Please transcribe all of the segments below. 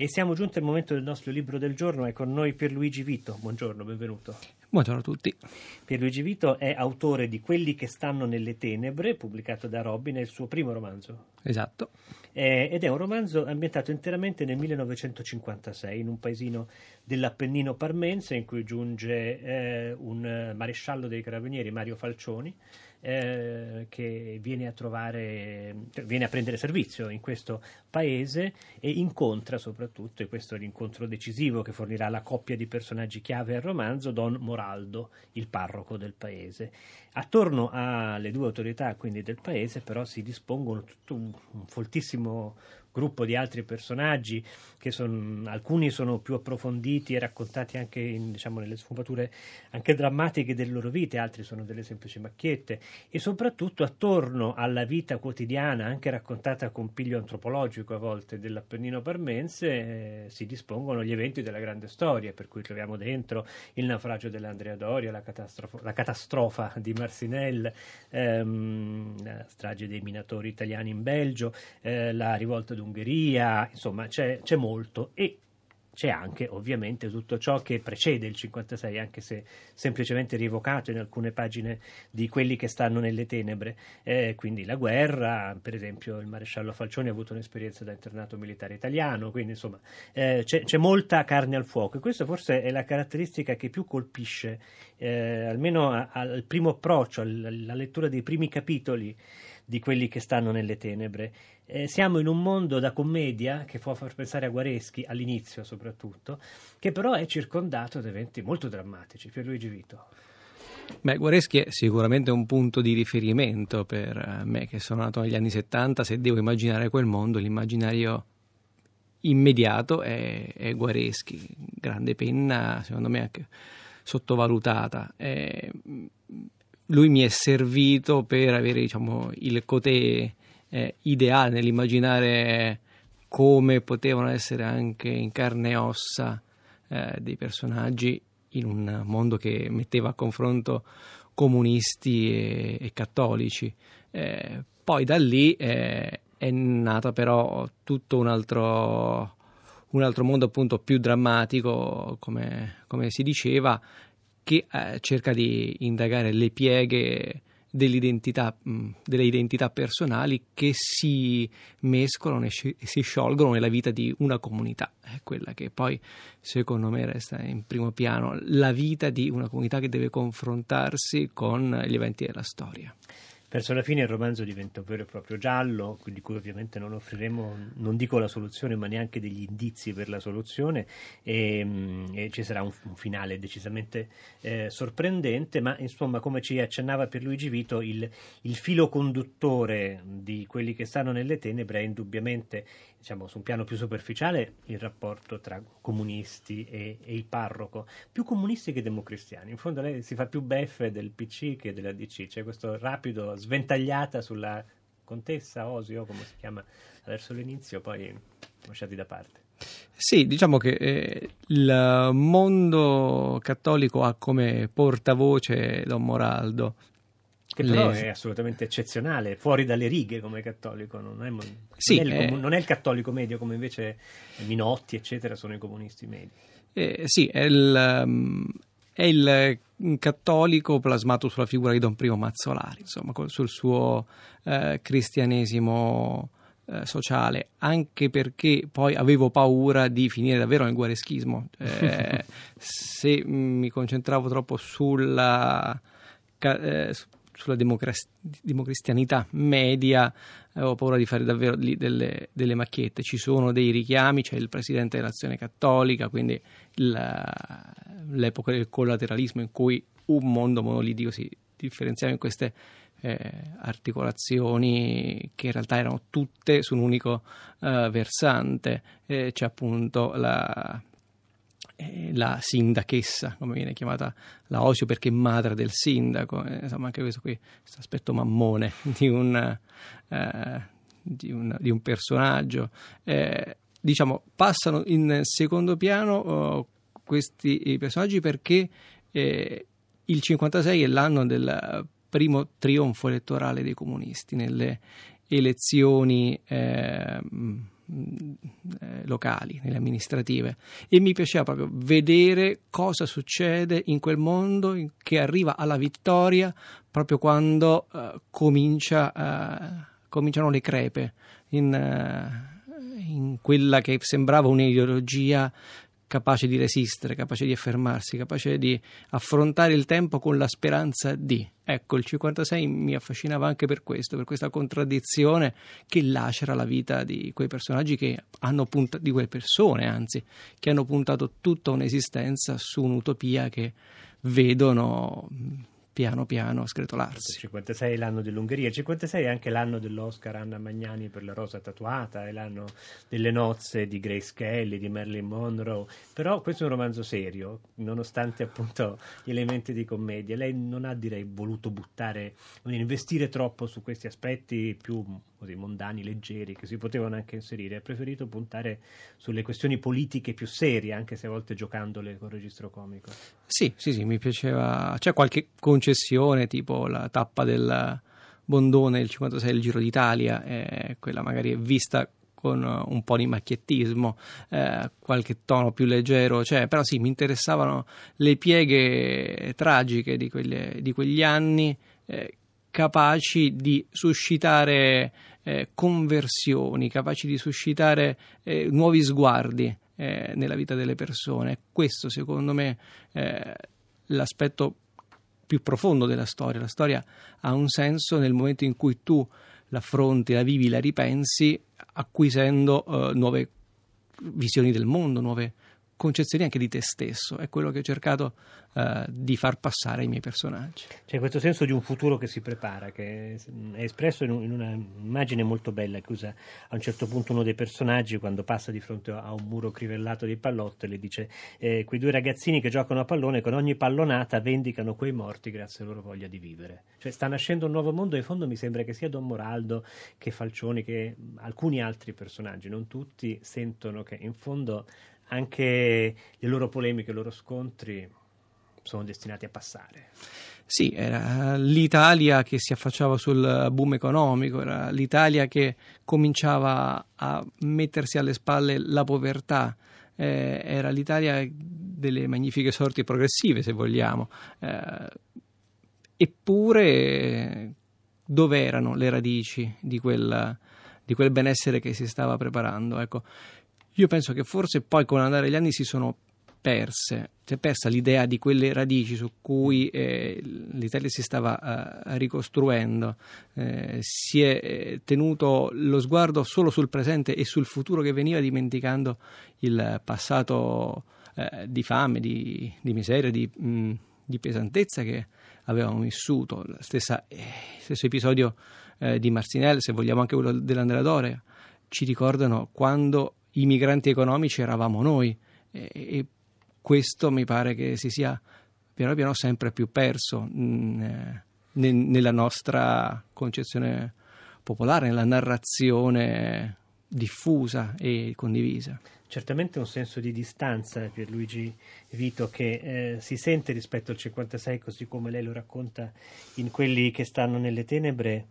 E siamo giunti al momento del nostro libro del giorno, è con noi Pierluigi Vito. Buongiorno, benvenuto. Buongiorno a tutti. Pierluigi Vito è autore di Quelli che stanno nelle tenebre, pubblicato da Robin, è il suo primo romanzo. Esatto. Eh, ed è un romanzo ambientato interamente nel 1956, in un paesino dell'Appennino parmense in cui giunge eh, un maresciallo dei carabinieri, Mario Falcioni, eh, che viene a trovare, cioè, viene a prendere servizio in questo paese e incontra soprattutto, e questo è l'incontro decisivo che fornirà la coppia di personaggi chiave al romanzo, Don Moraldo, il parroco del paese. Attorno alle due autorità quindi del paese però si dispongono tutto un, un foltissimo gruppo di altri personaggi che son, alcuni sono più approfonditi e raccontati anche in, diciamo, nelle sfumature anche drammatiche delle loro vite, altri sono delle semplici macchiette. E soprattutto attorno alla vita quotidiana, anche raccontata con piglio antropologico a volte dell'Appennino parmense, eh, si dispongono gli eventi della grande storia, per cui troviamo dentro il naufragio dell'Andrea Doria, la, la catastrofa di Marsinelle, ehm, la strage dei minatori italiani in Belgio, eh, la rivolta d'Ungheria, insomma c'è, c'è molto e c'è anche ovviamente tutto ciò che precede il 56, anche se semplicemente rievocato in alcune pagine di quelli che stanno nelle tenebre. Eh, quindi la guerra, per esempio il maresciallo Falcioni ha avuto un'esperienza da internato militare italiano, quindi insomma eh, c'è, c'è, molta carne al fuoco e questa forse è la caratteristica che più colpisce, eh, almeno a, al primo approccio, alla lettura dei primi capitoli di quelli che stanno nelle tenebre. Eh, siamo in un mondo da commedia che può far pensare a Guareschi all'inizio soprattutto, che però è circondato da eventi molto drammatici. Pierluigi Vito. Beh, Guareschi è sicuramente un punto di riferimento per me che sono nato negli anni 70, se devo immaginare quel mondo, l'immaginario immediato è, è Guareschi, grande penna, secondo me anche sottovalutata. È, lui mi è servito per avere diciamo, il cotè eh, ideale nell'immaginare come potevano essere anche in carne e ossa eh, dei personaggi in un mondo che metteva a confronto comunisti e, e cattolici. Eh, poi da lì eh, è nato però tutto un altro, un altro mondo appunto più drammatico, come, come si diceva, che eh, cerca di indagare le pieghe dell'identità, mh, delle identità personali che si mescolano e si sciolgono nella vita di una comunità. È quella che poi, secondo me, resta in primo piano, la vita di una comunità che deve confrontarsi con gli eventi della storia. Verso la fine il romanzo diventa un vero e proprio giallo, di cui ovviamente non offriremo, non dico la soluzione, ma neanche degli indizi per la soluzione, e, mm, e ci sarà un, un, finale decisamente eh, sorprendente, ma insomma, come ci accennava per Luigi Vito, il, il filo conduttore di quelli che stanno nelle tenebre è indubbiamente diciamo, su un piano più superficiale il rapporto tra comunisti e, e, il parroco, più comunisti che democristiani. In fondo lei si fa più beffe del PC che della DC, c'è questo rapido sventagliata sulla contessa Osio, come si chiama verso l'inizio, poi lasciati da parte. Sì, diciamo che eh, il mondo cattolico ha come portavoce Don Moraldo, che però le... è assolutamente eccezionale, fuori dalle righe come cattolico, non è, sì, non, è il, eh... non è, il, cattolico medio come invece Minotti, eccetera, sono i comunisti medi. Eh, sì, è il, um, è il, cattolico plasmato sulla figura di Don Primo Mazzolari, insomma, sul suo eh, cristianesimo eh, sociale, anche perché poi avevo paura di finire davvero nel guareschismo. Eh, se mi concentravo troppo sulla eh, sulla democristianità media eh, ho paura di fare davvero delle, delle, macchiette. Ci sono dei richiami, c'è il presidente dell'Azione Cattolica, quindi la, l'epoca del collateralismo in cui un mondo monolitico si differenziava in queste eh, articolazioni che in realtà erano tutte su un unico eh, versante. Eh, c'è appunto la la sindachessa, come viene chiamata la Osio perché madre del sindaco, eh, insomma anche questo qui, questo aspetto mammone di un, eh, di un, di un personaggio. Eh, diciamo, passano in secondo piano oh, questi personaggi perché eh, il 56 è l'anno del primo trionfo elettorale dei comunisti nelle elezioni eh, eh, locali, nelle amministrative. E mi piaceva proprio vedere cosa succede in quel mondo che arriva alla vittoria proprio quando eh, comincia, eh, cominciano le crepe in, eh, in quella che sembrava un'ideologia capace di resistere, capace di affermarsi, capace di affrontare il tempo con la speranza di. Ecco, il 56 mi affascinava anche per questo, per questa contraddizione che lacera la vita di quei personaggi che hanno puntato, di quelle persone, anzi, che hanno puntato tutta un'esistenza su un'utopia che vedono piano piano scretolarsi. Il 56 è l'anno dell'Ungheria, il 56 è anche l'anno dell'Oscar Anna Magnani per La rosa tatuata, è l'anno delle nozze di Grace Kelly, di Marilyn Monroe, però questo è un romanzo serio, nonostante appunto gli elementi di commedia. Lei non ha direi voluto buttare, investire troppo su questi aspetti più così mondani, leggeri, che si potevano anche inserire, ha preferito puntare sulle questioni politiche più serie, anche se a volte giocandole con registro comico. Sì, sì, sì, mi piaceva. C'è qualche concessione, tipo la tappa del Bondone, il 56, il Giro d'Italia, eh, quella magari è vista con un po' di macchiettismo, eh, qualche tono più leggero, cioè, però sì, mi interessavano le pieghe tragiche di, quelle, di quegli anni, eh, capaci di suscitare eh, conversioni, capaci di suscitare eh, nuovi sguardi eh, nella vita delle persone. Questo secondo me è l'aspetto più profondo della storia. La storia ha un senso nel momento in cui tu l'affronti, la vivi, la ripensi, acquisendo eh, nuove visioni del mondo, nuove concezioni anche di te stesso, è quello che ho cercato uh, di far passare ai miei personaggi. C'è questo senso di un futuro che si prepara, che è espresso in, un, in un'immagine molto bella che usa a un certo punto uno dei personaggi quando passa di fronte a un muro crivellato di pallotte e le dice eh, quei due ragazzini che giocano a pallone con ogni pallonata vendicano quei morti grazie alla loro voglia di vivere. Cioè sta nascendo un nuovo mondo e in fondo mi sembra che sia Don Moraldo che Falcioni che alcuni altri personaggi, non tutti, sentono che in fondo anche le loro polemiche, i loro scontri sono destinati a passare. Sì, era l'Italia che si affacciava sul boom economico, era l'Italia che cominciava a mettersi alle spalle la povertà, eh, era l'Italia delle magnifiche sorti progressive, se vogliamo. Eh, eppure, dove erano le radici di quel, di quel benessere che si stava preparando? Ecco, io penso che forse poi con l'andare degli anni si sono perse, si è persa l'idea di quelle radici su cui eh, l'Italia si stava eh, ricostruendo, eh, si è eh, tenuto lo sguardo solo sul presente e sul futuro che veniva dimenticando il passato eh, di fame, di, di miseria, di, mh, di, pesantezza che avevamo vissuto, lo eh, stesso episodio di Marcinelle, se vogliamo anche quello dell'Andrea ci ricordano quando i migranti economici eravamo noi e, e questo mi pare che si sia piano piano sempre più perso mh, mm, eh, ne, nella nostra concezione popolare, nella narrazione diffusa e condivisa. Certamente un senso di distanza per Luigi Vito che eh, si sente rispetto al 56 così come lei lo racconta in quelli che stanno nelle tenebre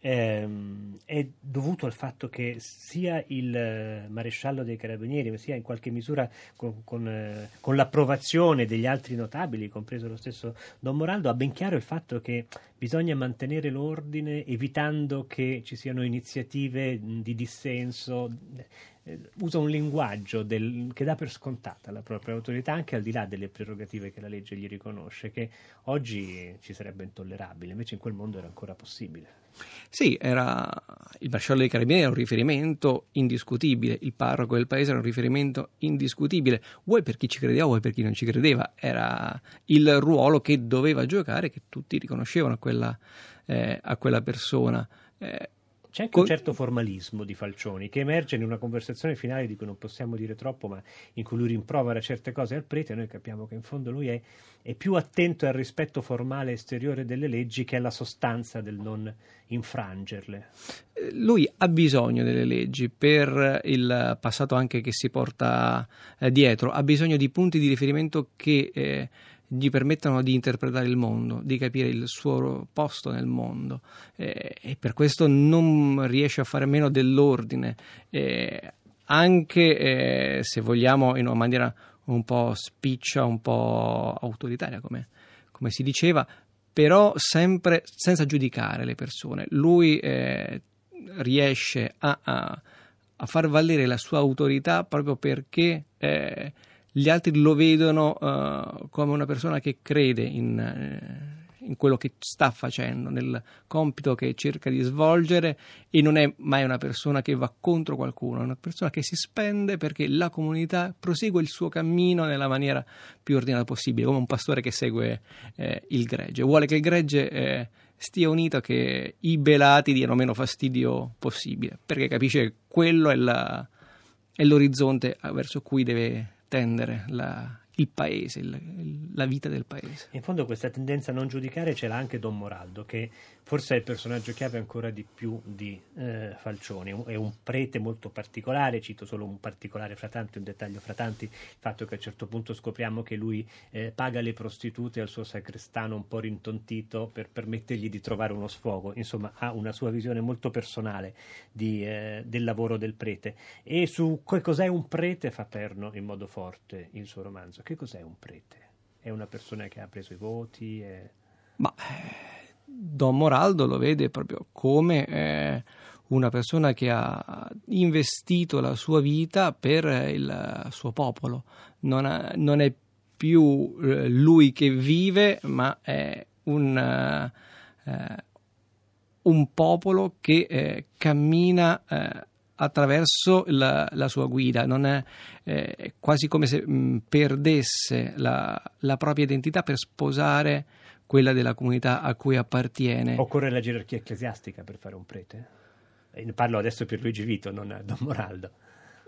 ehm, è dovuto al fatto che sia il eh, maresciallo dei carabinieri, sia in qualche misura con, con, eh, con, l'approvazione degli altri notabili, compreso lo stesso Don Moraldo, ha ben chiaro il fatto che bisogna mantenere l'ordine evitando che ci siano iniziative di dissenso usa un linguaggio del, che dà per scontata la propria autorità anche al di là delle prerogative che la legge gli riconosce, che oggi ci sarebbe intollerabile, invece in quel mondo era ancora possibile. Sì, era, il maresciallo dei carabinieri era un riferimento indiscutibile, il parroco del paese era un riferimento indiscutibile, vuoi per chi ci credeva, vuoi per chi non ci credeva, era il ruolo che doveva giocare, che tutti riconoscevano a quella, eh, a quella persona. Eh, c'è anche un certo formalismo di Falcioni che emerge in una conversazione finale di cui non possiamo dire troppo, ma in cui lui rimprovera certe cose al prete e noi capiamo che in fondo lui è, è più attento al rispetto formale esteriore delle leggi che alla sostanza del non infrangerle. Eh, lui ha bisogno delle leggi per il passato anche che si porta eh, dietro, ha bisogno di punti di riferimento che... Eh, gli permettano di interpretare il mondo, di capire il suo posto nel mondo eh, e per questo non riesce a fare meno dell'ordine. Eh, anche eh, se vogliamo in una maniera un po' spiccia, un po' autoritaria, come, come si diceva, però sempre senza giudicare le persone. Lui eh, riesce a, a, a, far valere la sua autorità proprio perché eh, gli altri lo vedono uh, come una persona che crede in, eh, in quello che sta facendo, nel compito che cerca di svolgere e non è mai una persona che va contro qualcuno, è una persona che si spende perché la comunità prosegue il suo cammino nella maniera più ordinata possibile, come un pastore che segue eh, il gregge. Vuole che il gregge eh, stia unito, che i belati diano meno fastidio possibile, perché capisce che quello è, la, è l'orizzonte verso cui deve tendere la, il paese, il, la vita del paese. In fondo questa tendenza a non giudicare ce l'ha anche Don Moraldo, che forse è il personaggio chiave ancora di più di eh, Falcioni, è un prete molto particolare, cito solo un particolare fra tanti, un dettaglio fra tanti, il fatto che a un certo punto scopriamo che lui eh, paga le prostitute al suo sacrestano un po' rintontito per permettergli di trovare uno sfogo, insomma ha una sua visione molto personale di, eh, del lavoro del prete. E su cos'è un prete fa perno in modo forte il suo romanzo che cos'è un prete? È una persona che ha preso i voti? È... Ma eh, Don Moraldo lo vede proprio come eh, una persona che ha investito la sua vita per il suo popolo. Non, ha, non è più eh, lui che vive, ma è un, eh, un popolo che eh, cammina eh, attraverso la, la sua guida, non è eh, quasi come se mh, perdesse la, la propria identità per sposare quella della comunità a cui appartiene. Occorre la gerarchia ecclesiastica per fare un prete? Eh, parlo adesso per Luigi Vito, non Don Moraldo.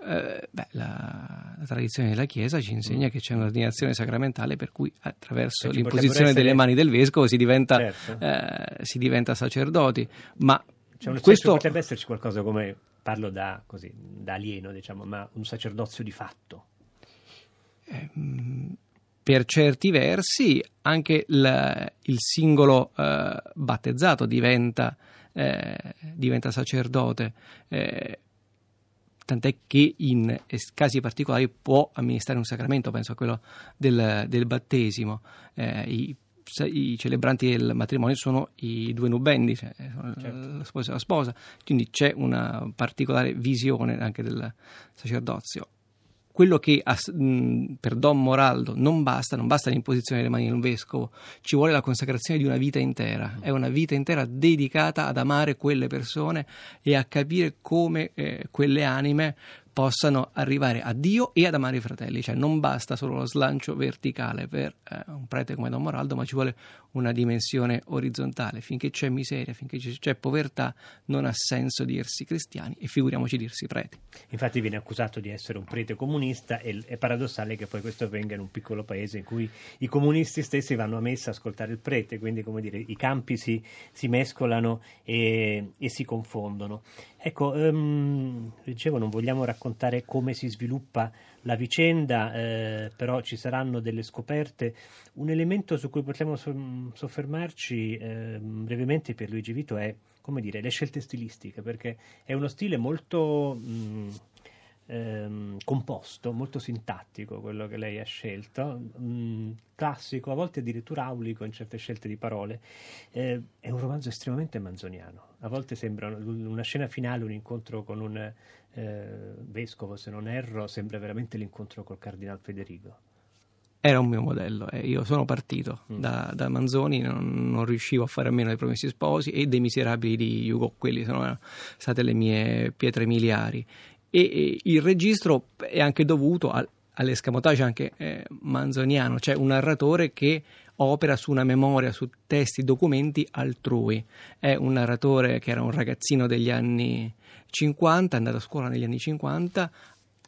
Eh, beh, la, la, tradizione della Chiesa ci insegna mm. che c'è un'ordinazione sacramentale per cui attraverso l'imposizione essere... delle mani del vescovo si diventa, certo. eh, si diventa sacerdoti. Ma cioè, questo... potrebbe esserci qualcosa come parlo da, così, da alieno, diciamo, ma un sacerdozio di fatto. Eh, per certi versi anche il, il singolo eh, battezzato diventa, eh, diventa sacerdote, eh, tant'è che in casi particolari può amministrare un sacramento, penso a quello del, del battesimo. Eh, I i celebranti del matrimonio sono i due nubendi, cioè certo. la sposa e la sposa, quindi c'è una particolare visione anche del sacerdozio. Quello che per Don Moraldo non basta, non basta l'imposizione delle mani di un vescovo, ci vuole la consacrazione di una vita intera, è una vita intera dedicata ad amare quelle persone e a capire come eh, quelle anime possano arrivare a Dio e ad amare i fratelli, cioè non basta solo lo slancio verticale per eh, un prete come Don Moraldo, ma ci vuole una dimensione orizzontale. Finché c'è miseria, finché c'è povertà, non ha senso dirsi cristiani e figuriamoci dirsi preti. Infatti viene accusato di essere un prete comunista e è paradossale che poi questo avvenga in un piccolo paese in cui i comunisti stessi vanno a messa a ascoltare il prete, quindi come dire i campi si, si mescolano e, e si confondono. Ecco, um, dicevo, non vogliamo raccontare come si sviluppa la vicenda, eh, però ci saranno delle scoperte. Un elemento su cui potremmo soffermarci eh, brevemente per Luigi Vito è, come dire, le scelte stilistiche, perché è uno stile molto... Mh, ehm, composto, molto sintattico quello che lei ha scelto, mh, mm, classico, a volte addirittura aulico in certe scelte di parole. Eh, è un romanzo estremamente manzoniano. A volte sembra una scena finale, un incontro con un eh, vescovo, se non erro, sembra veramente l'incontro col Cardinal Federico era un mio modello. Eh, io sono partito mm. da, da, Manzoni, non, non, riuscivo a fare a meno dei Promessi Sposi e dei Miserabili di Hugo, quelli sono state le mie pietre miliari e, il registro è anche dovuto al, all'escamotage anche eh, manzoniano, cioè un narratore che opera su una memoria, su testi, documenti altrui. È un narratore che era un ragazzino degli anni 50, è andato a scuola negli anni 50,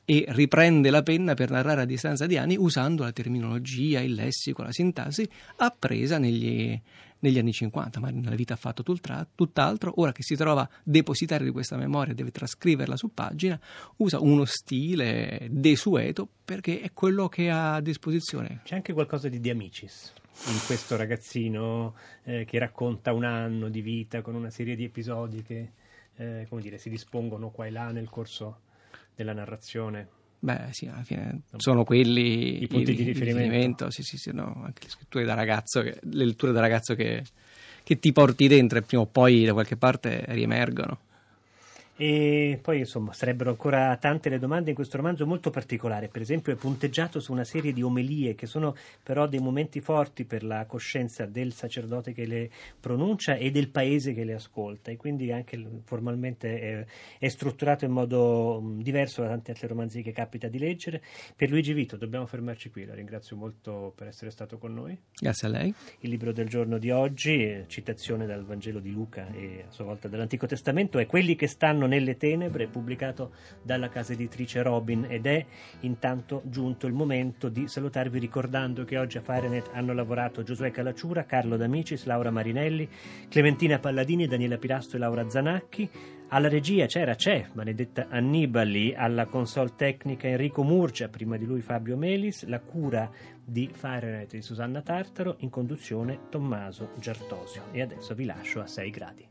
e riprende la penna per narrare a distanza di anni usando la terminologia, il lessico, la sintassi appresa negli, negli anni 50, ma nella vita ha fatto tutt'altro, ora che si trova depositario di questa memoria, deve trascriverla su pagina, usa uno stile desueto perché è quello che ha a disposizione. C'è anche qualcosa di De Amicis in questo ragazzino eh, che racconta un anno di vita con una serie di episodi che eh, come dire, si dispongono qua e là nel corso della narrazione. Beh, sì, alla fine sono quelli i punti i, di riferimento. riferimento. Sì, sì, sì, no, anche le scritture da ragazzo, che, le letture da ragazzo che, che ti porti dentro e prima o poi da qualche parte riemergono. E poi insomma sarebbero ancora tante le domande in questo romanzo molto particolare, per esempio è punteggiato su una serie di omelie che sono però dei momenti forti per la coscienza del sacerdote che le pronuncia e del paese che le ascolta e quindi anche formalmente è, è strutturato in modo diverso da tanti altri romanzi che capita di leggere. Per Luigi Vito dobbiamo fermarci qui, la ringrazio molto per essere stato con noi. Grazie a lei. Il libro del giorno di oggi, citazione dal Vangelo di Luca e a sua volta dall'Antico Testamento, è quelli che stanno nelle tenebre, pubblicato dalla casa editrice Robin ed è intanto giunto il momento di salutarvi ricordando che oggi a Firenet hanno lavorato Giosuè Calacciura, Carlo D'Amicis, Laura Marinelli, Clementina Palladini, Daniela Pirasto e Laura Zanacchi. Alla regia c'era, c'è Benedetta Annibali, alla console tecnica Enrico Murcia, prima di lui Fabio Melis, la cura di Firenet di Susanna Tartaro, in conduzione Tommaso Giartosio. E adesso vi lascio a 6 gradi.